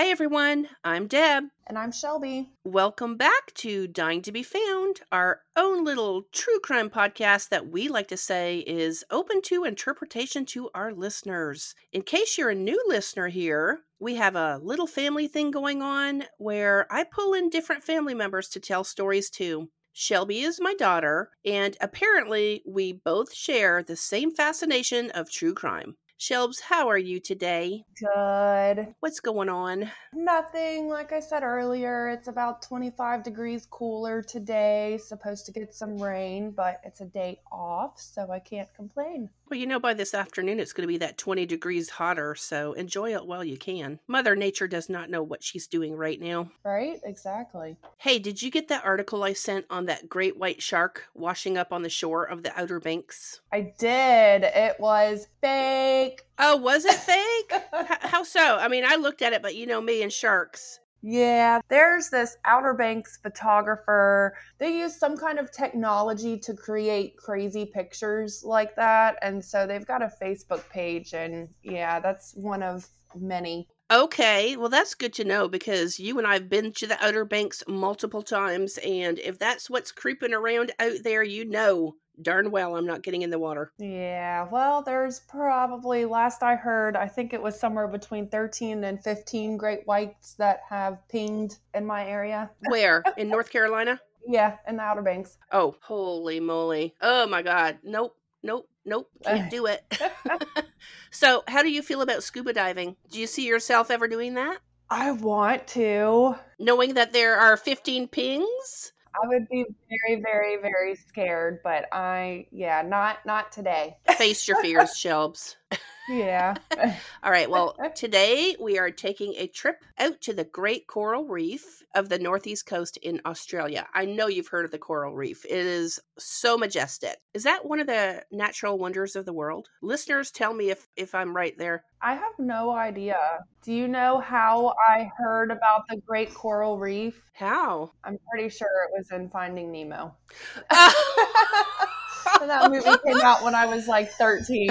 Hi everyone, I'm Deb. And I'm Shelby. Welcome back to Dying to Be Found, our own little true crime podcast that we like to say is open to interpretation to our listeners. In case you're a new listener here, we have a little family thing going on where I pull in different family members to tell stories to. Shelby is my daughter, and apparently we both share the same fascination of true crime. Shelbs, how are you today? Good. What's going on? Nothing. Like I said earlier, it's about 25 degrees cooler today. Supposed to get some rain, but it's a day off, so I can't complain. Well, you know, by this afternoon, it's going to be that 20 degrees hotter, so enjoy it while you can. Mother Nature does not know what she's doing right now. Right? Exactly. Hey, did you get that article I sent on that great white shark washing up on the shore of the Outer Banks? I did. It was fake. Oh, was it fake? How so? I mean, I looked at it, but you know me and sharks. Yeah, there's this Outer Banks photographer. They use some kind of technology to create crazy pictures like that. And so they've got a Facebook page. And yeah, that's one of many. Okay, well, that's good to know because you and I have been to the Outer Banks multiple times. And if that's what's creeping around out there, you know darn well I'm not getting in the water. Yeah, well, there's probably, last I heard, I think it was somewhere between 13 and 15 great whites that have pinged in my area. Where? In North Carolina? Yeah, in the Outer Banks. Oh, holy moly. Oh my God. Nope, nope, nope. Can't do it. so, how do you feel about scuba diving? Do you see yourself ever doing that? I want to. Knowing that there are 15 pings? I would be very, very, very scared, but I, yeah, not not today. Face your fears, Shelbs. Yeah. All right. Well, today we are taking a trip out to the Great Coral Reef of the Northeast Coast in Australia. I know you've heard of the Coral Reef. It is so majestic. Is that one of the natural wonders of the world? Listeners, tell me if if I'm right there. I have no idea. Do you know how I heard about the Great Coral Reef? How? I'm pretty sure it was in Finding Nemo. that movie came out when I was like 13.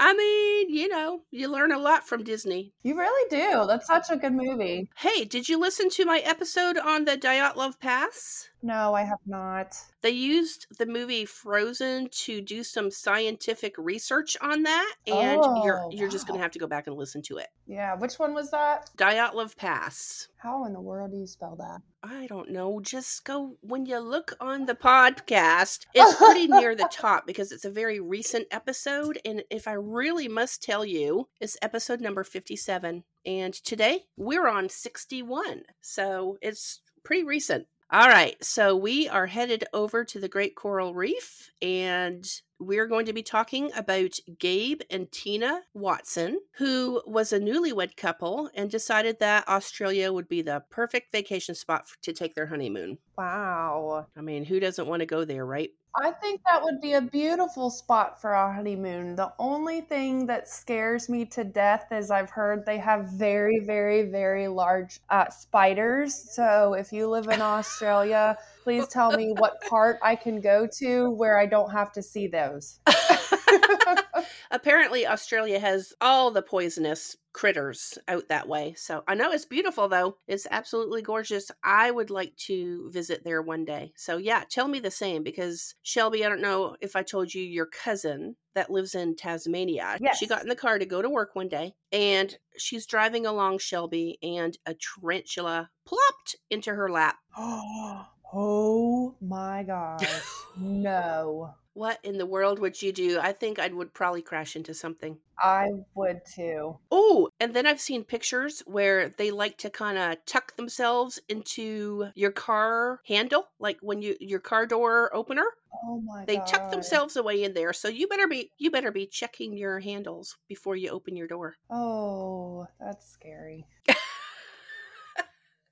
I mean, you know, you learn a lot from Disney. You really do. That's such a good movie. Hey, did you listen to my episode on the Dyatlov Pass? No, I have not. They used the movie Frozen to do some scientific research on that, and Oh, you're you're just gonna have to go back and listen to it. Yeah, which one was that? Dyatlov Pass. How in the world do you spell that? I don't know. Just go when you look on the podcast. It's pretty near the top because it's a very recent episode. And if I really must tell you, it's episode number 57. And today we're on 61. So it's pretty recent. All right. So we are headed over to the Great Coral Reef and we're going to be talking about Gabe and Tina Watson, who was a newlywed couple and decided that Australia would be the perfect vacation spot to take their honeymoon. Wow. I mean, who doesn't want to go there, right? I think that would be a beautiful spot for our honeymoon. The only thing that scares me to death is I've heard they have very, very, very large uh, spiders. So if you live in Australia, please tell me what part I can go to where I don't have to see those. Apparently, Australia has all the poisonous critters out that way. So I know it's beautiful, though. It's absolutely gorgeous. I would like to visit there one day. So, yeah, tell me the same because Shelby, I don't know if I told you your cousin that lives in Tasmania. Yes. She got in the car to go to work one day and she's driving along Shelby and a tarantula plopped into her lap. oh my gosh. No. What in the world would you do? I think I would probably crash into something. I would too. Oh, and then I've seen pictures where they like to kind of tuck themselves into your car handle, like when you your car door opener. Oh my god. They god. tuck themselves away in there. So you better be you better be checking your handles before you open your door. Oh, that's scary.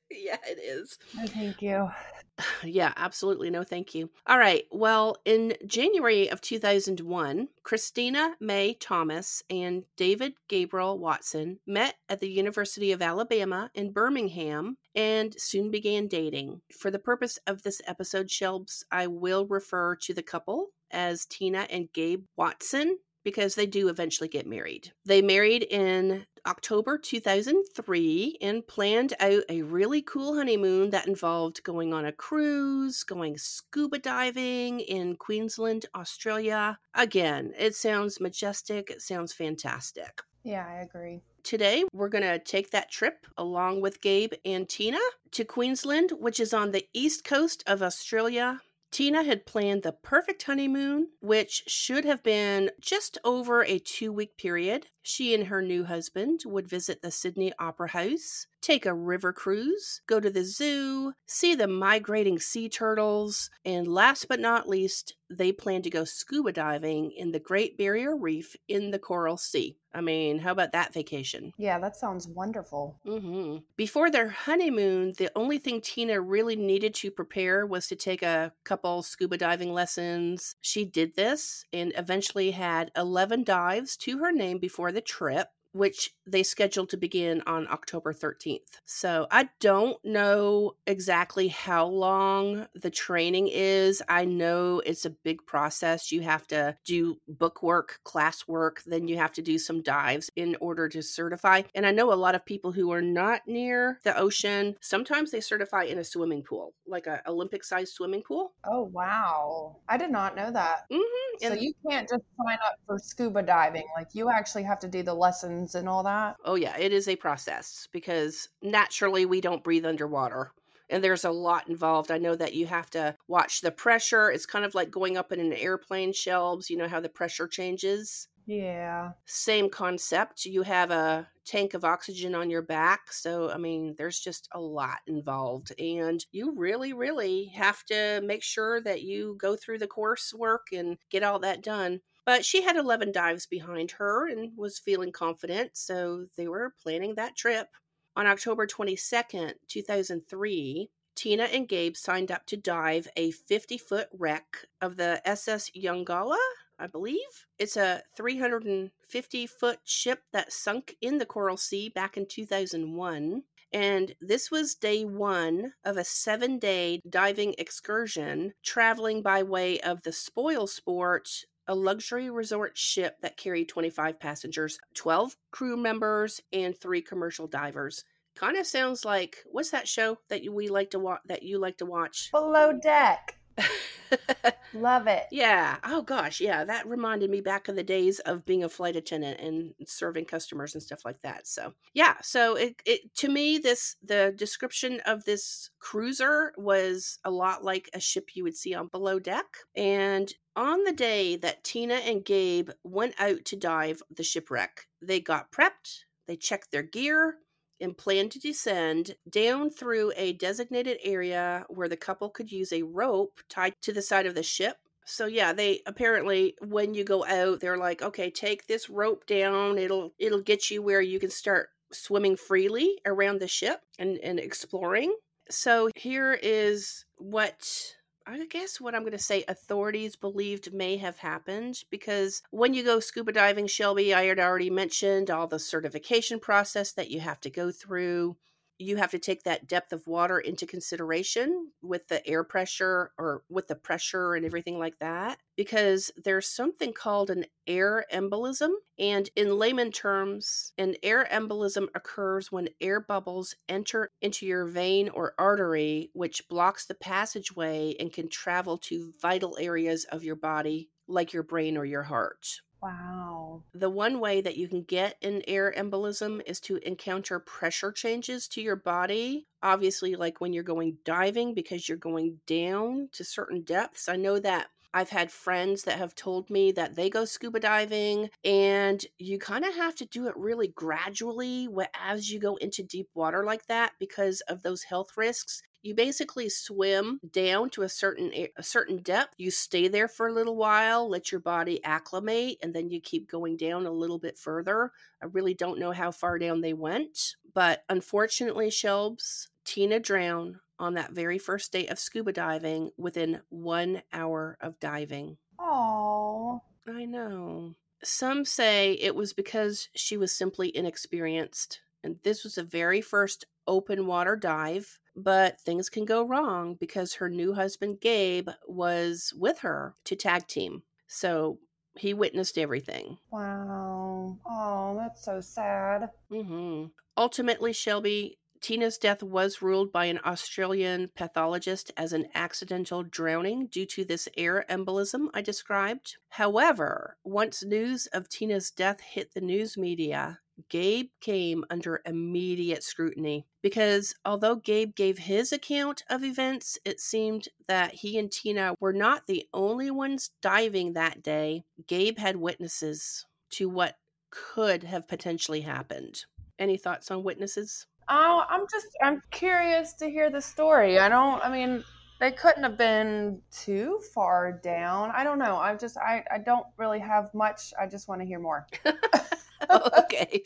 Yeah, it is. No, thank you. Yeah, absolutely. No, thank you. All right. Well, in January of 2001, Christina May Thomas and David Gabriel Watson met at the University of Alabama in Birmingham and soon began dating. For the purpose of this episode, Shelbs, I will refer to the couple as Tina and Gabe Watson because they do eventually get married. They married in October 2003 and planned out a really cool honeymoon that involved going on a cruise, going scuba diving in Queensland, Australia. Again, it sounds majestic, it sounds fantastic. Yeah, I agree. Today, we're going to take that trip along with Gabe and Tina to Queensland, which is on the east coast of Australia. Tina had planned the perfect honeymoon, which should have been just over a two week period. She and her new husband would visit the Sydney Opera House, take a river cruise, go to the zoo, see the migrating sea turtles, and last but not least, they plan to go scuba diving in the Great Barrier Reef in the Coral Sea. I mean, how about that vacation? Yeah, that sounds wonderful. hmm Before their honeymoon, the only thing Tina really needed to prepare was to take a couple scuba diving lessons. She did this and eventually had 11 dives to her name before the trip. Which they scheduled to begin on October 13th. So I don't know exactly how long the training is. I know it's a big process. You have to do book work, class work, then you have to do some dives in order to certify. And I know a lot of people who are not near the ocean, sometimes they certify in a swimming pool, like a Olympic sized swimming pool. Oh, wow. I did not know that. hmm So you can't just sign up for scuba diving. Like you actually have to do the lessons and all that. Oh, yeah, it is a process because naturally we don't breathe underwater. And there's a lot involved. I know that you have to watch the pressure. It's kind of like going up in an airplane Shelbs. You know how the pressure changes? Yeah. Same concept. You have a tank of oxygen on your back. So, I mean, there's just a lot involved. And you really, really have to make sure that you go through the coursework and get all that done. But she had 11 dives behind her and was feeling confident. So they were planning that trip. On October 22nd, 2003, Tina and Gabe signed up to dive a 50 foot wreck of the SS Yongala, I believe. It's a 350 foot ship that sunk in the Coral Sea back in 2001. And this was day one of a seven day diving excursion traveling by way of the Spoil Sport, a luxury resort ship that carried 25 passengers, 12 crew members, and three commercial divers. Kind of sounds like what's that show that you, we like to watch that you like to watch? Below deck. Love it. yeah. Oh gosh, yeah. That reminded me back of the days of being a flight attendant and serving customers and stuff like that. So yeah. So it, it to me this the description of this cruiser was a lot like a ship you would see on below deck. And on the day that Tina and Gabe went out to dive the shipwreck, they got prepped. They checked their gear and planned to descend down through a designated area where the couple could use a rope tied to the side of the ship. So yeah, they apparently when you go out, they're like, "Okay, take this rope down. It'll it'll get you where you can start swimming freely around the ship and and exploring." So here is what I guess what I'm going to say authorities believed may have happened because when you go scuba diving, Shelby, I had already mentioned all the certification process that you have to go through. You have to take that depth of water into consideration with the air pressure or with the pressure and everything like that because there's something called an air embolism. And in layman terms, an air embolism occurs when air bubbles enter into your vein or artery, which blocks the passageway and can travel to vital areas of your body, like your brain or your heart. Wow. The one way that you can get an air embolism is to encounter pressure changes to your body. Obviously, like when you're going diving because you're going down to certain depths. I know that I've had friends that have told me that they go scuba diving and you kind of have to do it really gradually as you go into deep water like that because of those health risks. You basically swim down to a certain a certain depth. You stay there for a little while, let your body acclimate, and then you keep going down a little bit further. I really don't know how far down they went, but unfortunately, Shelbs, Tina drowned on that very first day of scuba diving within one hour of diving. Oh. I know. Some say it was because she was simply inexperienced, and this was the very first open water dive. But things can go wrong because her new husband, Gabe, was with her to tag team. So he witnessed everything. Wow. Oh, that's so sad. Mm-hmm. Ultimately, Shelby, Tina's death was ruled by an Australian pathologist as an accidental drowning due to this air embolism I described. However, once news of Tina's death hit the news media, Gabe came under immediate scrutiny because although Gabe gave his account of events, it seemed that he and Tina were not the only ones diving that day. Gabe had witnesses to what could have potentially happened. Any thoughts on witnesses? Oh, I'm just I'm curious to hear the story. I don't I mean they couldn't have been too far down. I don't know. I just I I don't really have much. I just want to hear more. okay.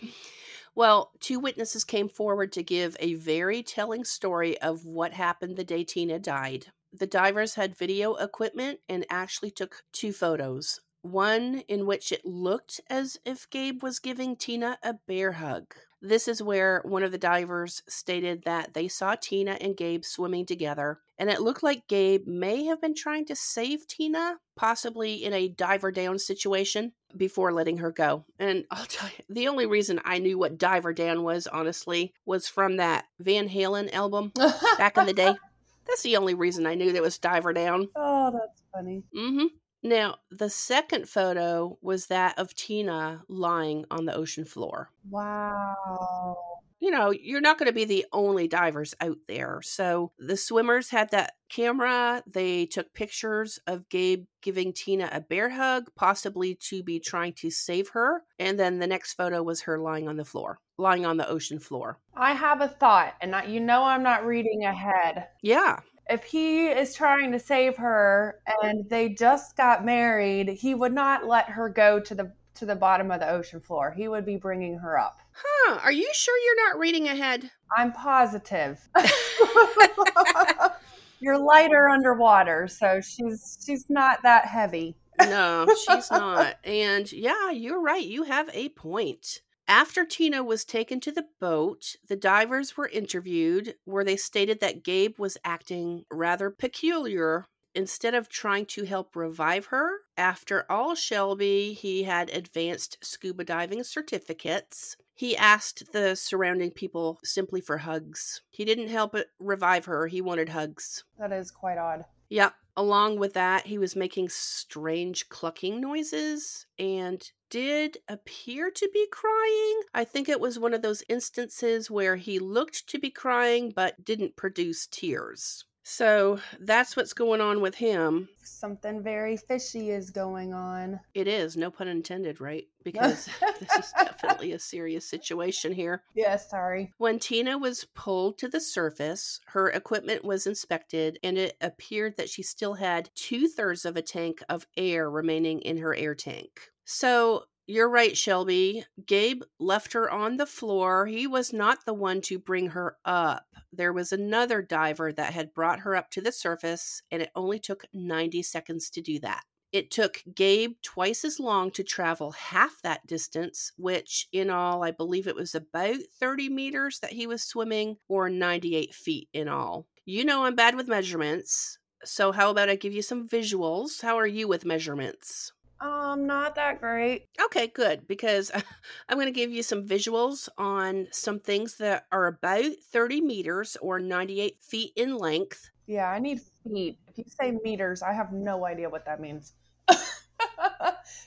Well, two witnesses came forward to give a very telling story of what happened the day Tina died. The divers had video equipment and actually took two photos. One in which it looked as if Gabe was giving Tina a bear hug. This is where one of the divers stated that they saw Tina and Gabe swimming together, and it looked like Gabe may have been trying to save Tina, possibly in a diver down situation, before letting her go. And I'll tell you, the only reason I knew what diver down was, honestly, was from that Van Halen album back in the day. That's the only reason I knew that was diver down. Oh, that's funny. Mm-hmm. Now, the second photo was that of Tina lying on the ocean floor. Wow. You know, you're not going to be the only divers out there. So the swimmers had that camera. They took pictures of Gabe giving Tina a bear hug, possibly to be trying to save her. And then the next photo was her lying on the floor, lying on the ocean floor. I have a thought, and I, you know I'm not reading ahead. Yeah if he is trying to save her and they just got married, he would not let her go to the to the bottom of the ocean floor. He would be bringing her up. Huh, are you sure you're not reading ahead? I'm positive. you're lighter underwater, so she's she's not that heavy. no, she's not. And yeah, you're right. You have a point. After Tina was taken to the boat, the divers were interviewed, where they stated that Gabe was acting rather peculiar. Instead of trying to help revive her, after all, Shelby, he had advanced scuba diving certificates. He asked the surrounding people simply for hugs. He didn't help revive her, he wanted hugs. That is quite odd. Yep. Along with that, he was making strange clucking noises and did appear to be crying. I think it was one of those instances where he looked to be crying but didn't produce tears. So that's what's going on with him. Something very fishy is going on. It is, no pun intended, right? Because this is definitely a serious situation here. Yeah, sorry. When Tina was pulled to the surface, her equipment was inspected and it appeared that she still had two thirds of a tank of air remaining in her air tank. So you're right, Shelby. Gabe left her on the floor. He was not the one to bring her up. There was another diver that had brought her up to the surface, and it only took 90 seconds to do that. It took Gabe twice as long to travel half that distance, which in all, I believe it was about 30 meters that he was swimming, or 98 feet in all. You know, I'm bad with measurements. So, how about I give you some visuals? How are you with measurements? Um, not that great. Okay, good. Because I'm going to give you some visuals on some things that are about 30 meters or 98 feet in length. Yeah, I need feet. If you say meters, I have no idea what that means.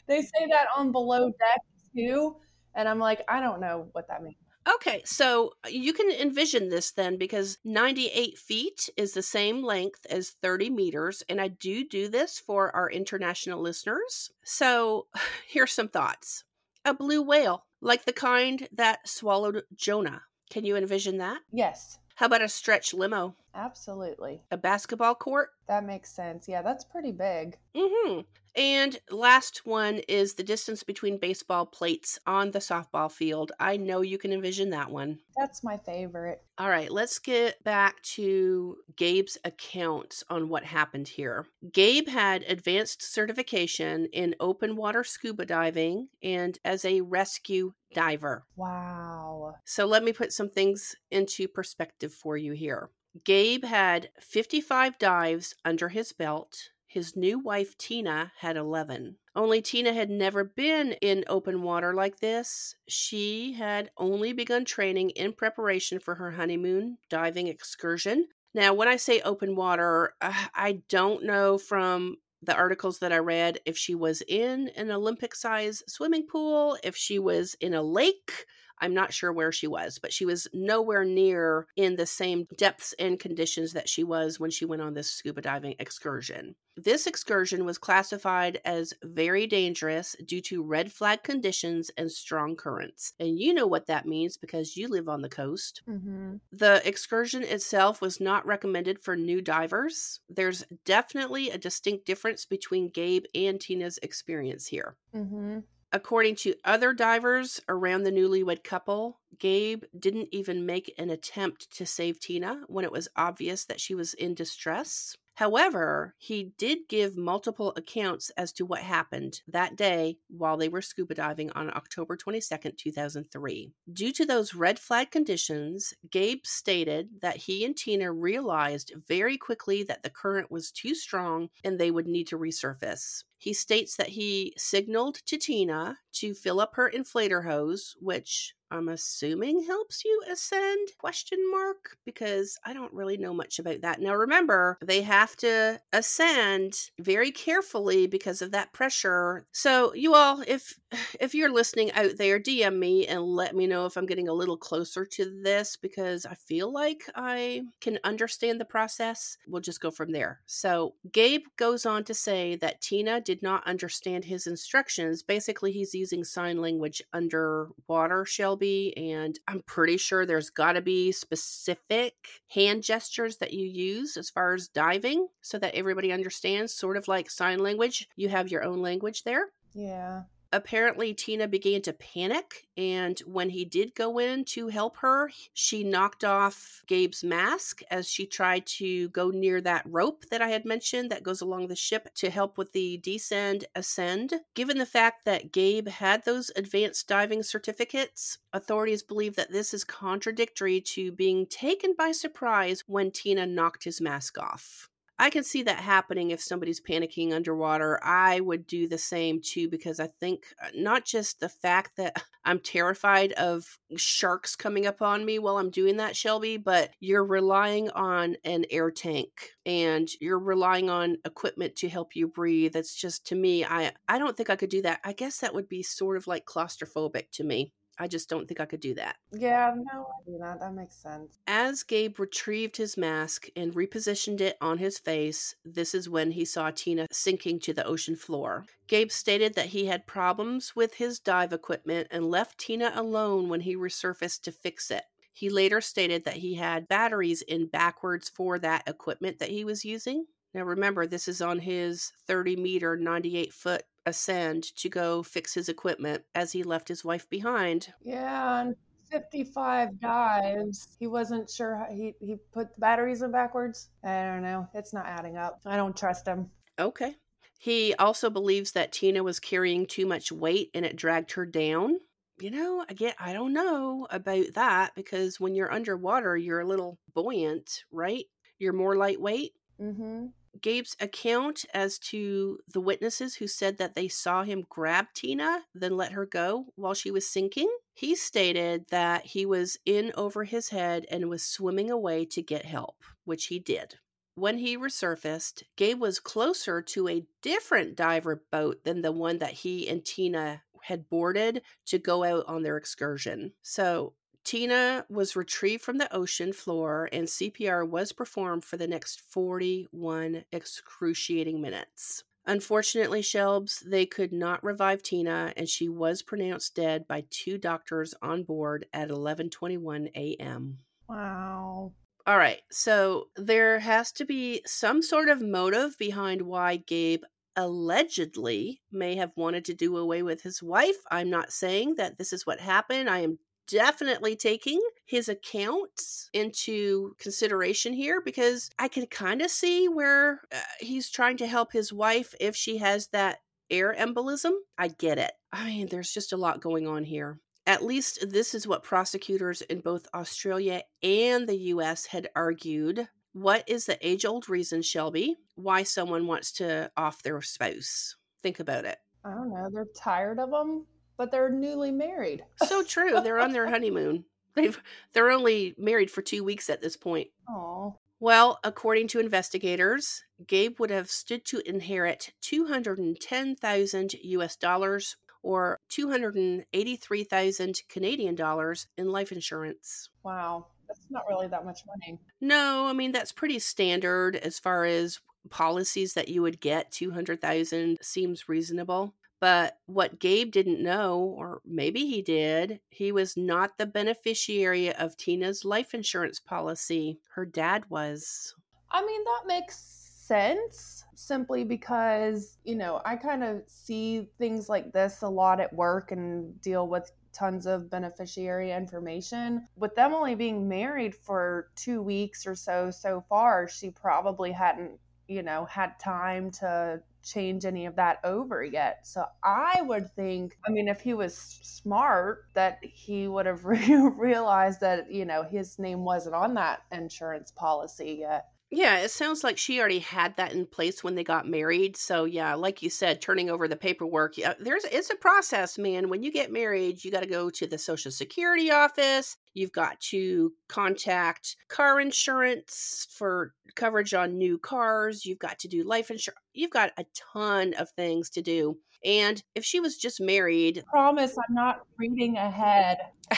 they say that on below deck too, and I'm like, I don't know what that means. Okay, so you can envision this then because 98 feet is the same length as 30 meters. And I do do this for our international listeners. So here's some thoughts a blue whale, like the kind that swallowed Jonah. Can you envision that? Yes. How about a stretch limo? Absolutely. A basketball court? That makes sense. Yeah, that's pretty big. Mm-hmm. And last one is the distance between baseball plates on the softball field. I know you can envision that one. That's my favorite. All right, let's get back to Gabe's accounts on what happened here. Gabe had advanced certification in open water scuba diving and as a rescue diver. Wow. So let me put some things into perspective for you here. Gabe had 55 dives under his belt. His new wife, Tina, had 11. Only Tina had never been in open water like this. She had only begun training in preparation for her honeymoon diving excursion. Now, when I say open water, uh, I don't know from the articles that I read if she was in an Olympic size swimming pool, if she was in a lake, I'm not sure where she was, but she was nowhere near in the same depths and conditions that she was when she went on this scuba diving excursion. This excursion was classified as very dangerous due to red flag conditions and strong currents. And you know what that means because you live on the coast. Mm-hmm. The excursion itself was not recommended for new divers. There's definitely a distinct difference between Gabe and Tina's experience here. Mm-hmm. According to other divers around the newlywed couple, Gabe didn't even make an attempt to save Tina when it was obvious that she was in distress. However, he did give multiple accounts as to what happened that day while they were scuba diving on October 22nd, 2003. Due to those red flag conditions, Gabe stated that he and Tina realized very quickly that the current was too strong and they would need to resurface. He states that he signaled to Tina to fill up her inflator hose, which I'm assuming helps you ascend question mark because I don't really know much about that. Now remember, they have to ascend very carefully because of that pressure. So you all if if you're listening out there, DM me and let me know if I'm getting a little closer to this because I feel like I can understand the process. We'll just go from there. So Gabe goes on to say that Tina did not understand his instructions. Basically, he's using sign language underwater, Shelby, and I'm pretty sure there's got to be specific hand gestures that you use as far as diving so that everybody understands, sort of like sign language. You have your own language there. Yeah apparently Tina began to panic and when he did go in to help her, she knocked off Gabe's mask as she tried to go near that rope that I had mentioned that goes along the ship to help with the descend ascend. Given the fact that Gabe had those advanced diving certificates, authorities believe that this is contradictory to being taken by surprise when Tina knocked his mask off. I can see that happening if somebody's panicking underwater. I would do the same too because I think uh, not just the fact that I'm terrified of sharks coming up on me while I'm doing that, Shelby, but you're relying on an air tank and you're relying on equipment to help you breathe. It's just to me, I I don't think I could do that. I guess that would be sort of like claustrophobic to me. I just don't think I could do that. Yeah, no, I do not. That makes sense. As Gabe retrieved his mask and repositioned it on his face, this is when he saw Tina sinking to the ocean floor. Gabe stated that he had problems with his dive equipment and left Tina alone when he resurfaced to fix it. He later stated that he had batteries in backwards for that equipment that he was using. Now, remember, this is on his 30 meter, 98 foot ascend to go fix his equipment as he left his wife behind. Yeah, and 55 dives. He wasn't sure how he, he put the batteries in backwards. I don't know. It's not adding up. I don't trust him. Okay. He also believes that Tina was carrying too much weight and it dragged her down. You know, again, I don't know about that because when you're underwater, you're a little buoyant, right? You're more lightweight. Mm-hmm. Gabe's account as to the witnesses who said that they saw him grab Tina, then let her go while she was sinking. He stated that he was in over his head and was swimming away to get help, which he did. When he resurfaced, Gabe was closer to a different diver boat than the one that he and Tina had boarded to go out on their excursion. So Tina was retrieved from the ocean floor and CPR was performed for the next 41 excruciating minutes. Unfortunately, Shelbs, they could not revive Tina and she was pronounced dead by two doctors on board at 11:21 a.m. Wow. All right. So there has to be some sort of motive behind why Gabe allegedly may have wanted to do away with his wife. I'm not saying that this is what happened. I am definitely taking his accounts into consideration here because I can kind of see where uh, he's trying to help his wife if she has that air embolism. I get it. I mean, there's just a lot going on here. At least this is what prosecutors in both Australia and the US had argued. What is the age old reason, Shelby, why someone wants to off their spouse? Think about it. I don't know. They're tired of them but they're newly married. so true. They're on their honeymoon. They've they're only married for 2 weeks at this point. Oh. Well, according to investigators, Gabe would have stood to inherit 210,000 US dollars or 283,000 Canadian dollars in life insurance. Wow. That's not really that much money. No, I mean that's pretty standard as far as policies that you would get. 200,000 seems reasonable. But what Gabe didn't know, or maybe he did, he was not the beneficiary of Tina's life insurance policy. Her dad was. I mean, that makes sense simply because, you know, I kind of see things like this a lot at work and deal with tons of beneficiary information. With them only being married for two weeks or so so far, she probably hadn't, you know, had time to change any of that over yet. So I would think, I mean, if he was smart, that he would have re- realized that, you know, his name wasn't on that insurance policy yet. Yeah, it sounds like she already had that in place when they got married. So yeah, like you said, turning over the paperwork, yeah, there's it's a process, man. When you get married, you got to go to the Social Security office. You've got to contact car insurance for coverage on new cars. You've got to do life insurance. You've got a ton of things to do. And if she was just married, promise I'm not reading ahead.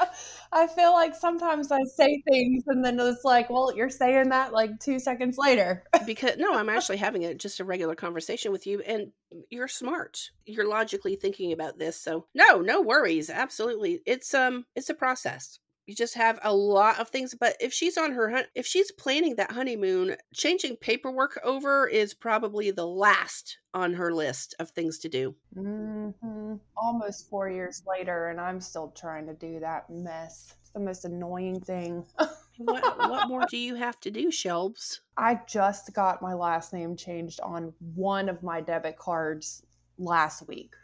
I feel like sometimes I say things and then it's like, well, you're saying that like two seconds later. because no, I'm actually having a just a regular conversation with you, and you're smart. You're logically thinking about this, so no, no worries. Absolutely, it's um, it's a process you just have a lot of things but if she's on her if she's planning that honeymoon changing paperwork over is probably the last on her list of things to do. Mm-hmm. almost four years later and i'm still trying to do that mess. It's the most annoying thing. What, what more do you have to do shelbs? I just got my last name changed on one of my debit cards last week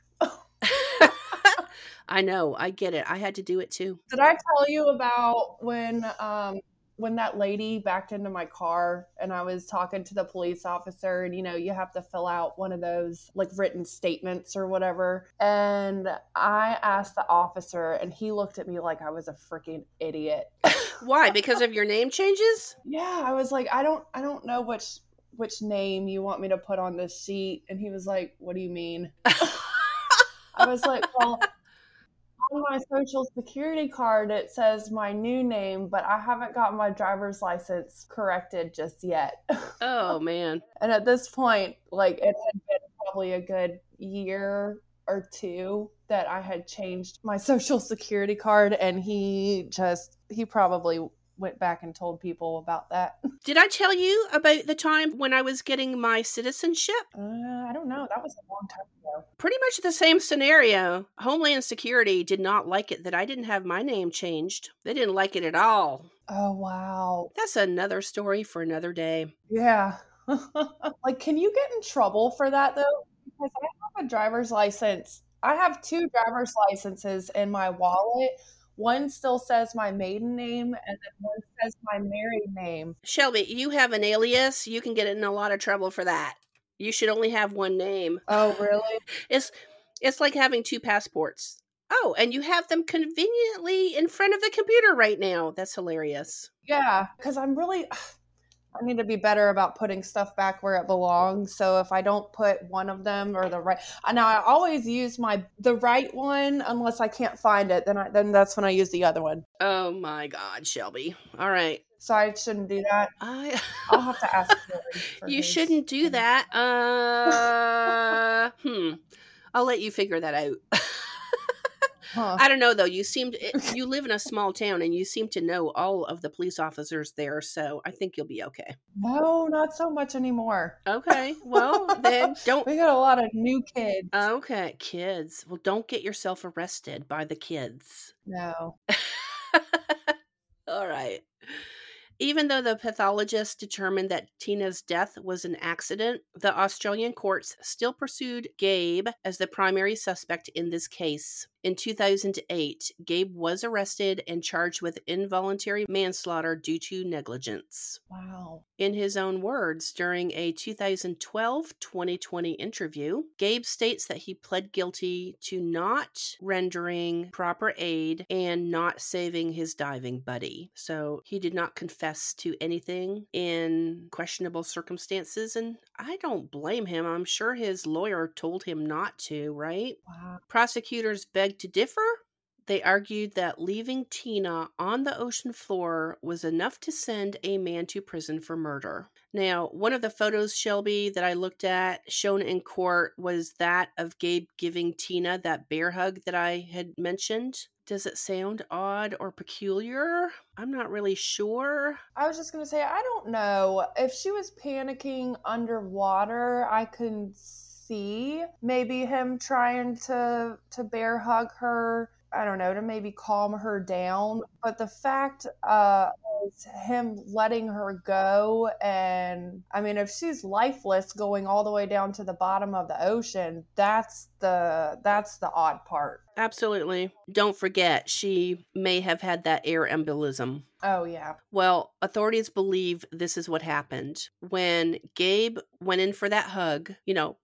I know. I get it. I had to do it too. Did I tell you about when um when that lady backed into my car and I was talking to the police officer and you know you have to fill out one of those like written statements or whatever and I asked the officer and he looked at me like I was a freaking idiot. Why? Because of your name changes? Yeah, I was like I don't I don't know which which name you want me to put on this sheet and he was like what do you mean? I was like, well, on my social security card it says my new name, but I haven't got my driver's license corrected just yet. Oh man. and at this point, like it had been probably a good year or two that I had changed my social security card and he just he probably went back and told people about that. Did I tell you about the time when I was getting my citizenship? Uh, I don't know. That was a long time ago. Pretty much the same scenario. Homeland Security did not like it that I didn't have my name changed. They didn't like it at all. Oh, wow. That's another story for another day. Yeah. like, can you get in trouble for that, though? Because I have a driver's license. I have two driver's licenses in my wallet one still says my maiden name and then one says my married name. Shelby, you have an alias. You can get in a lot of trouble for that. You should only have one name. Oh, really? it's it's like having two passports. Oh, and you have them conveniently in front of the computer right now. That's hilarious. Yeah, because I'm really I need to be better about putting stuff back where it belongs. So if I don't put one of them or the right, now I always use my the right one unless I can't find it. Then I then that's when I use the other one. Oh my God, Shelby! All right, So I shouldn't do that. I. I'll have to ask. You his. shouldn't do that. Uh, hmm. I'll let you figure that out. Huh. I don't know though. You seemed eh, you live in a small town and you seem to know all of the police officers there, so I think you'll be okay. No, not so much anymore. Okay. Well, then don't We got a lot of new kids. Okay, kids. Well, don't get yourself arrested by the kids. no. All right. Even though the pathologist determined that Tina's death was an accident, the Australian courts still pursued Gabe as the primary suspect in this case. In 2008, Gabe was arrested and charged with involuntary manslaughter due to negligence. Wow. In his own words, during a 2012 2020 interview, Gabe states that he pled guilty to not rendering proper aid and not saving his diving buddy. So he did not confess to anything in questionable circumstances, and I don't blame him. I'm sure his lawyer told him not to, right? Wow. Prosecutors begged to differ. They argued that leaving Tina on the ocean floor was enough to send a man to prison for murder. Now, one of the photos, Shelby, that I looked at shown in court was that of Gabe giving Tina that bear hug that I had mentioned. Does it sound odd or peculiar? I'm not really sure. I was just gonna say, I don't know if she was panicking underwater. I can see maybe him trying to to bear hug her. I don't know to maybe calm her down. But the fact uh, is him letting her go, and I mean, if she's lifeless, going all the way down to the bottom of the ocean, that's the that's the odd part. Absolutely. Don't forget, she may have had that air embolism. Oh yeah. Well, authorities believe this is what happened. When Gabe went in for that hug, you know,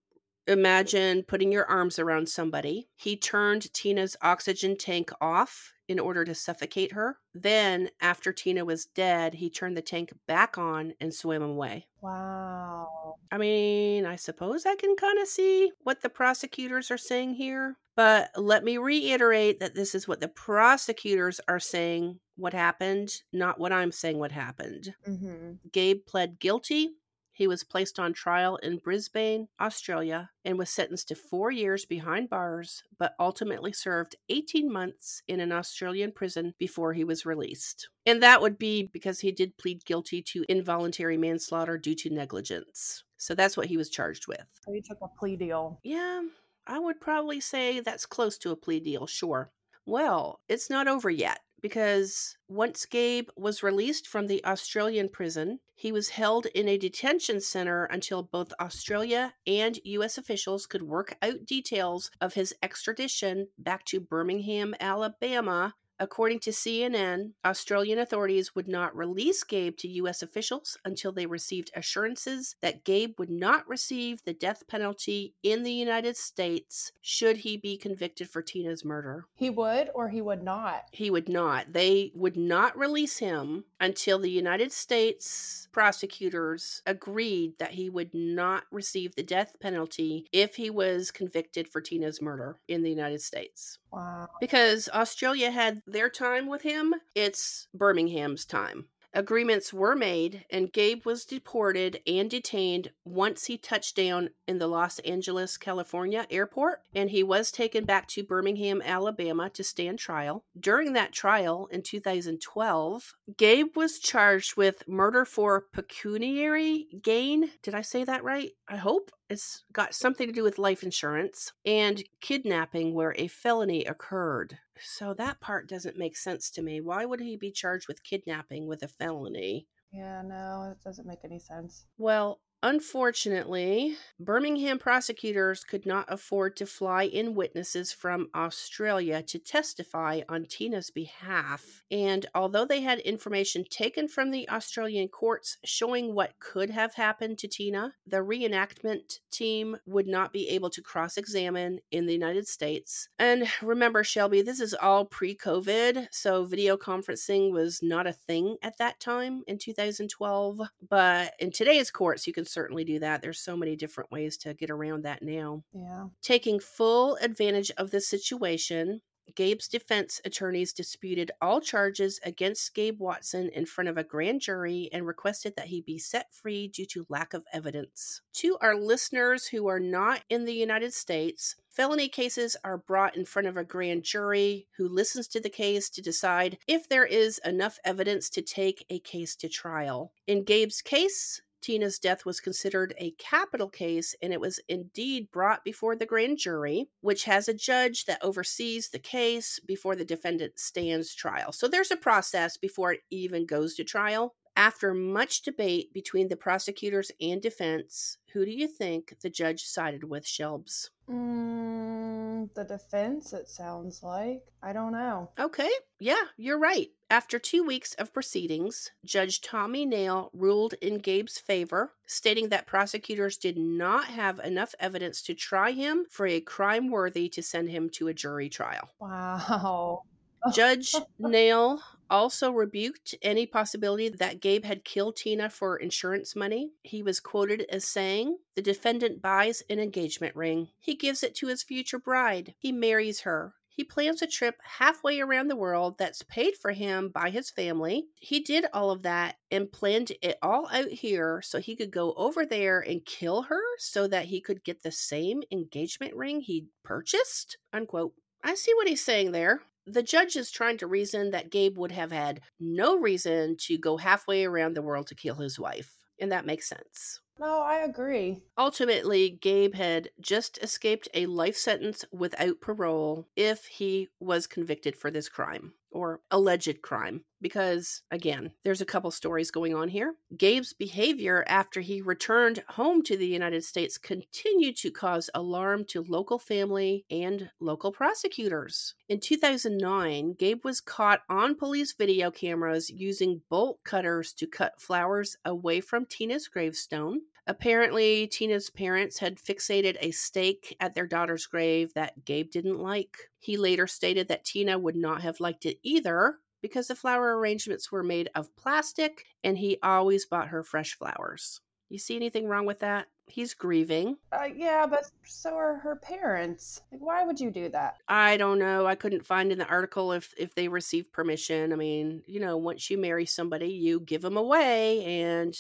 imagine putting your arms around somebody. He turned Tina's oxygen tank off in order to suffocate her. Then, after Tina was dead, he turned the tank back on and swam away. Wow. I mean, I suppose I can kind of see what the prosecutors are saying here. But let me reiterate that this is what the prosecutors are saying what happened, not what I'm saying what happened. hmm Gabe pled guilty. He was placed on trial in Brisbane, Australia, and was sentenced to four years behind bars, but ultimately served 18 months in an Australian prison before he was released. And that would be because he did plead guilty to involuntary manslaughter due to negligence. So that's what he was charged with. So he took a plea deal. Yeah, I would probably say that's close to a plea deal, sure. Well, it's not over yet because once Gabe was released from the Australian prison, he was held in a detention center until both Australia and US officials could work out details of his extradition back to Birmingham, Alabama. According to CNN, Australian authorities would not release Gabe to U.S. officials until they received assurances that Gabe would not receive the death penalty in the United States should he be convicted for Tina's murder. He would or he would not. He would not. They would not release him until the United States prosecutors agreed that he would not receive the death penalty if he was convicted for Tina's murder in the United States. Wow. Because Australia had their time with him, it's Birmingham's time. Agreements were made, and Gabe was deported and detained once he touched down in the Los Angeles, California airport, and he was taken back to Birmingham, Alabama to stand trial. During that trial in 2012, Gabe was charged with murder for pecuniary gain. Did I say that right? I hope. It's got something to do with life insurance and kidnapping where a felony occurred. So that part doesn't make sense to me. Why would he be charged with kidnapping with a felony? Yeah, no, it doesn't make any sense. Well, Unfortunately, Birmingham prosecutors could not afford to fly in witnesses from Australia to testify on Tina's behalf. And although they had information taken from the Australian courts showing what could have happened to Tina, the reenactment team would not be able to cross examine in the United States. And remember, Shelby, this is all pre COVID, so video conferencing was not a thing at that time in 2012. But in today's courts, you can certainly do that. There's so many different ways to get around that now. Yeah. Taking full advantage of the situation, Gabe's defense attorneys disputed all charges against Gabe Watson in front of a grand jury and requested that he be set free due to lack of evidence. To our listeners who are not in the United States, felony cases are brought in front of a grand jury who listens to the case to decide if there is enough evidence to take a case to trial. In Gabe's case, Tina's death was considered a capital case and it was indeed brought before the grand jury, which has a judge that oversees the case before the defendant stands trial. So there's a process before it even goes to trial. After much debate between the prosecutors and defense, who do you think the judge sided with, Shelbs? Mm, the defense, it sounds like. I don't know. Okay, yeah, you're right. After two weeks of proceedings, Judge Tommy Nail ruled in Gabe's favor, stating that prosecutors did not have enough evidence to try him for a crime worthy to send him to a jury trial. Wow. Judge Nail also rebuked any possibility that Gabe had killed Tina for insurance money. He was quoted as saying, The defendant buys an engagement ring. He gives it to his future bride. He marries her. He plans a trip halfway around the world that's paid for him by his family. He did all of that and planned it all out here so he could go over there and kill her so that he could get the same engagement ring he purchased. Unquote. I see what he's saying there the judge is trying to reason that Gabe would have had no reason to go halfway around the world to kill his wife. And that makes sense. No, I agree. Ultimately, Gabe had just escaped a life sentence without parole if he was convicted for this crime or alleged crime. Because, again, there's a couple stories going on here. Gabe's behavior after he returned home to the United States continued to cause alarm to local family and local prosecutors. In 2009, Gabe was caught on police video cameras using bolt cutters to cut flowers away from Tina's gravestone. Apparently, Tina's parents had fixated a stake at their daughter's grave that Gabe didn't like. He later stated that Tina would not have liked it either because the flower arrangements were made of plastic and he always bought her fresh flowers. You see anything wrong with that? He's grieving. Uh, yeah, but so are her parents. Like, why would you do that? I don't know. I couldn't find in the article if if they received permission. I mean, you know, once you marry somebody, you give them away, and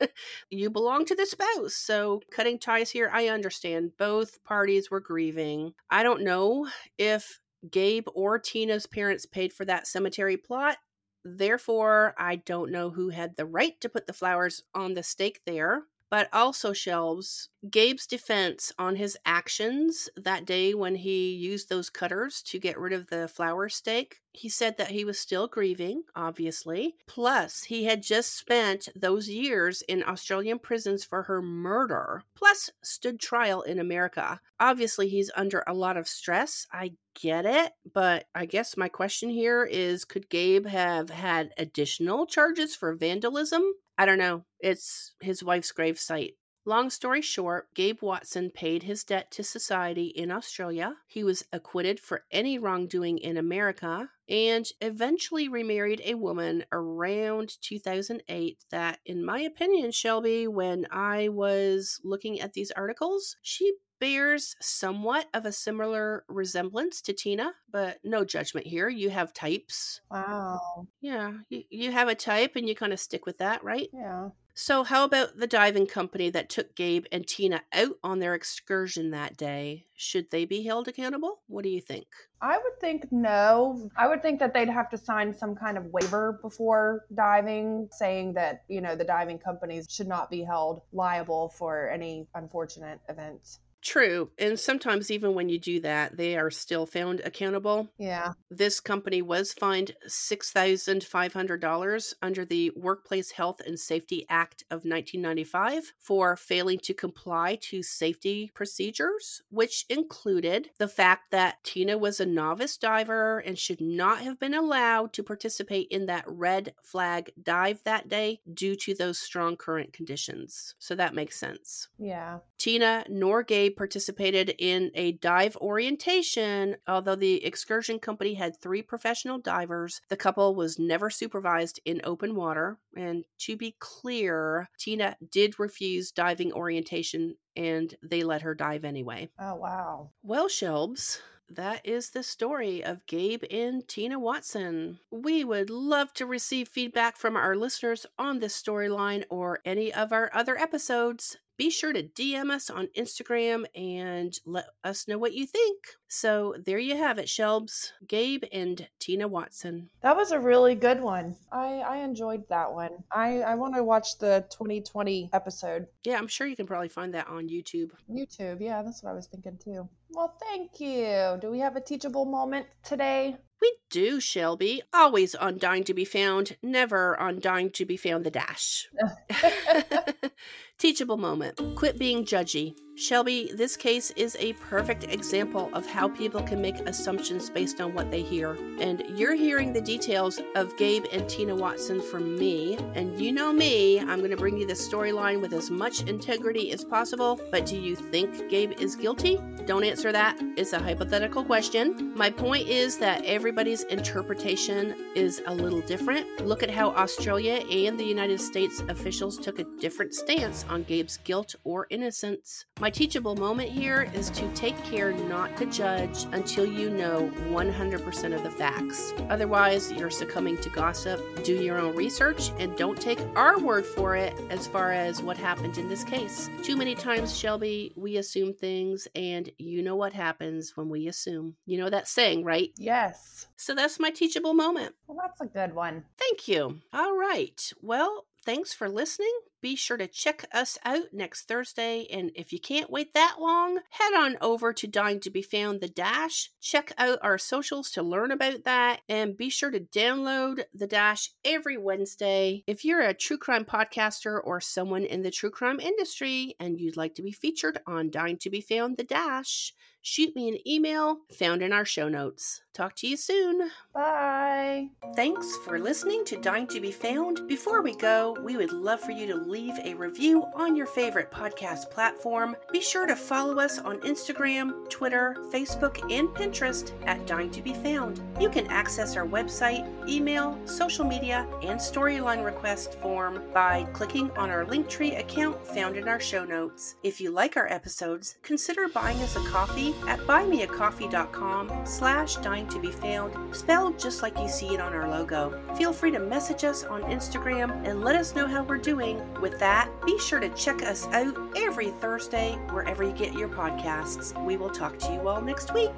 you belong to the spouse. So cutting ties here, I understand. Both parties were grieving. I don't know if Gabe or Tina's parents paid for that cemetery plot. Therefore, I don't know who had the right to put the flowers on the stake there but also Shelbs Gabe's defense on his actions that day when he used those cutters to get rid of the flower stake. He said that he was still grieving, obviously. Plus, he had just spent those years in Australian prisons for her murder, plus, stood trial in America. Obviously, he's under a lot of stress. I get it, but I guess my question here is could Gabe have had additional charges for vandalism? I don't know. It's his wife's gravesite. Long story short, Gabe Watson paid his debt to society in Australia. He was acquitted for any wrongdoing in America and eventually remarried a woman around 2008 that, in my opinion, Shelby, when I was looking at these articles, she bears somewhat of a similar resemblance to Tina, but no judgment here. You have types. Wow. Yeah, you, you have a type and you kind of stick with that, right? Yeah. So, how about the diving company that took Gabe and Tina out on their excursion that day? Should they be held accountable? What do you think? I would think no. I would think that they'd have to sign some kind of waiver before diving, saying that, you know, the diving companies should not be held liable for any unfortunate events. True. And sometimes, even when you do that, they are still found accountable. Yeah. This company was fined $6,500 under the Workplace Health and Safety Act of 1995 for failing to comply to safety procedures, which included the fact that Tina was a novice diver and should not have been allowed to participate in that red flag dive that day due to those strong current conditions. So that makes sense. Yeah. Tina nor Gabe participated in a dive orientation. Although the excursion company had three professional divers, the couple was never supervised in open water. And to be clear, Tina did refuse diving orientation and they let her dive anyway. Oh, wow. Well, Shelbs, that is the story of Gabe and Tina Watson. We would love to receive feedback from our listeners on this storyline or any of our other episodes be sure to DM us on Instagram and let us know what you think. So there you have it, Shelbs, Gabe, and Tina Watson. That was a really good one. I, I enjoyed that one. I, I want to watch the 2020 episode. Yeah, I'm sure you can probably find that on YouTube. YouTube, yeah, that's what I was thinking too. Well, thank you. Do we have a teachable moment today? We do, Shelby. Always on Dying to Be Found, never on Dying to Be Found the Dash. Teachable moment. Quit being judgy. Shelby, this case is a perfect example of how people can make assumptions based on what they hear. And you're hearing the details of Gabe and Tina Watson from me. And you know me, I'm going to bring you the storyline with as much integrity as possible. But do you think Gabe is guilty? Don't answer that. It's a hypothetical question. My point is that everybody's interpretation is a little different. Look at how Australia and the United States officials took a different stance on Gabe's guilt or innocence. My teachable moment here is to take care not to judge until you know 100% of the facts. Otherwise, you're succumbing to gossip. Do your own research and don't take our word for it as far as what happened in this case. Too many times, Shelby, we assume things, and you know what happens when we assume. You know that saying, right? Yes. So that's my teachable moment. Well, that's a good one. Thank you. All right. Well, thanks for listening. Be sure to check us out next Thursday. And if you can't wait that long, head on over to Dying to Be Found the Dash. Check out our socials to learn about that. And be sure to download the Dash every Wednesday. If you're a true crime podcaster or someone in the true crime industry and you'd like to be featured on Dying to Be Found the Dash, shoot me an email found in our show notes. Talk to you soon. Bye. Thanks for listening to Dying to Be Found. Before we go, we would love for you to leave a review on your favorite podcast platform. Be sure to follow us on Instagram, Twitter, Facebook, and Pinterest at Dying to Be Found. You can access our website, email, social media, and storyline request form by clicking on our Linktree account found in our show notes. If you like our episodes, consider buying us a coffee at buymeacoffee.com slash dying to be found, spelled just like you see it on our logo. Feel free to message us on Instagram and let us know how we're doing. With that, be sure to check us out every Thursday wherever you get your podcasts. We will talk to you all next week.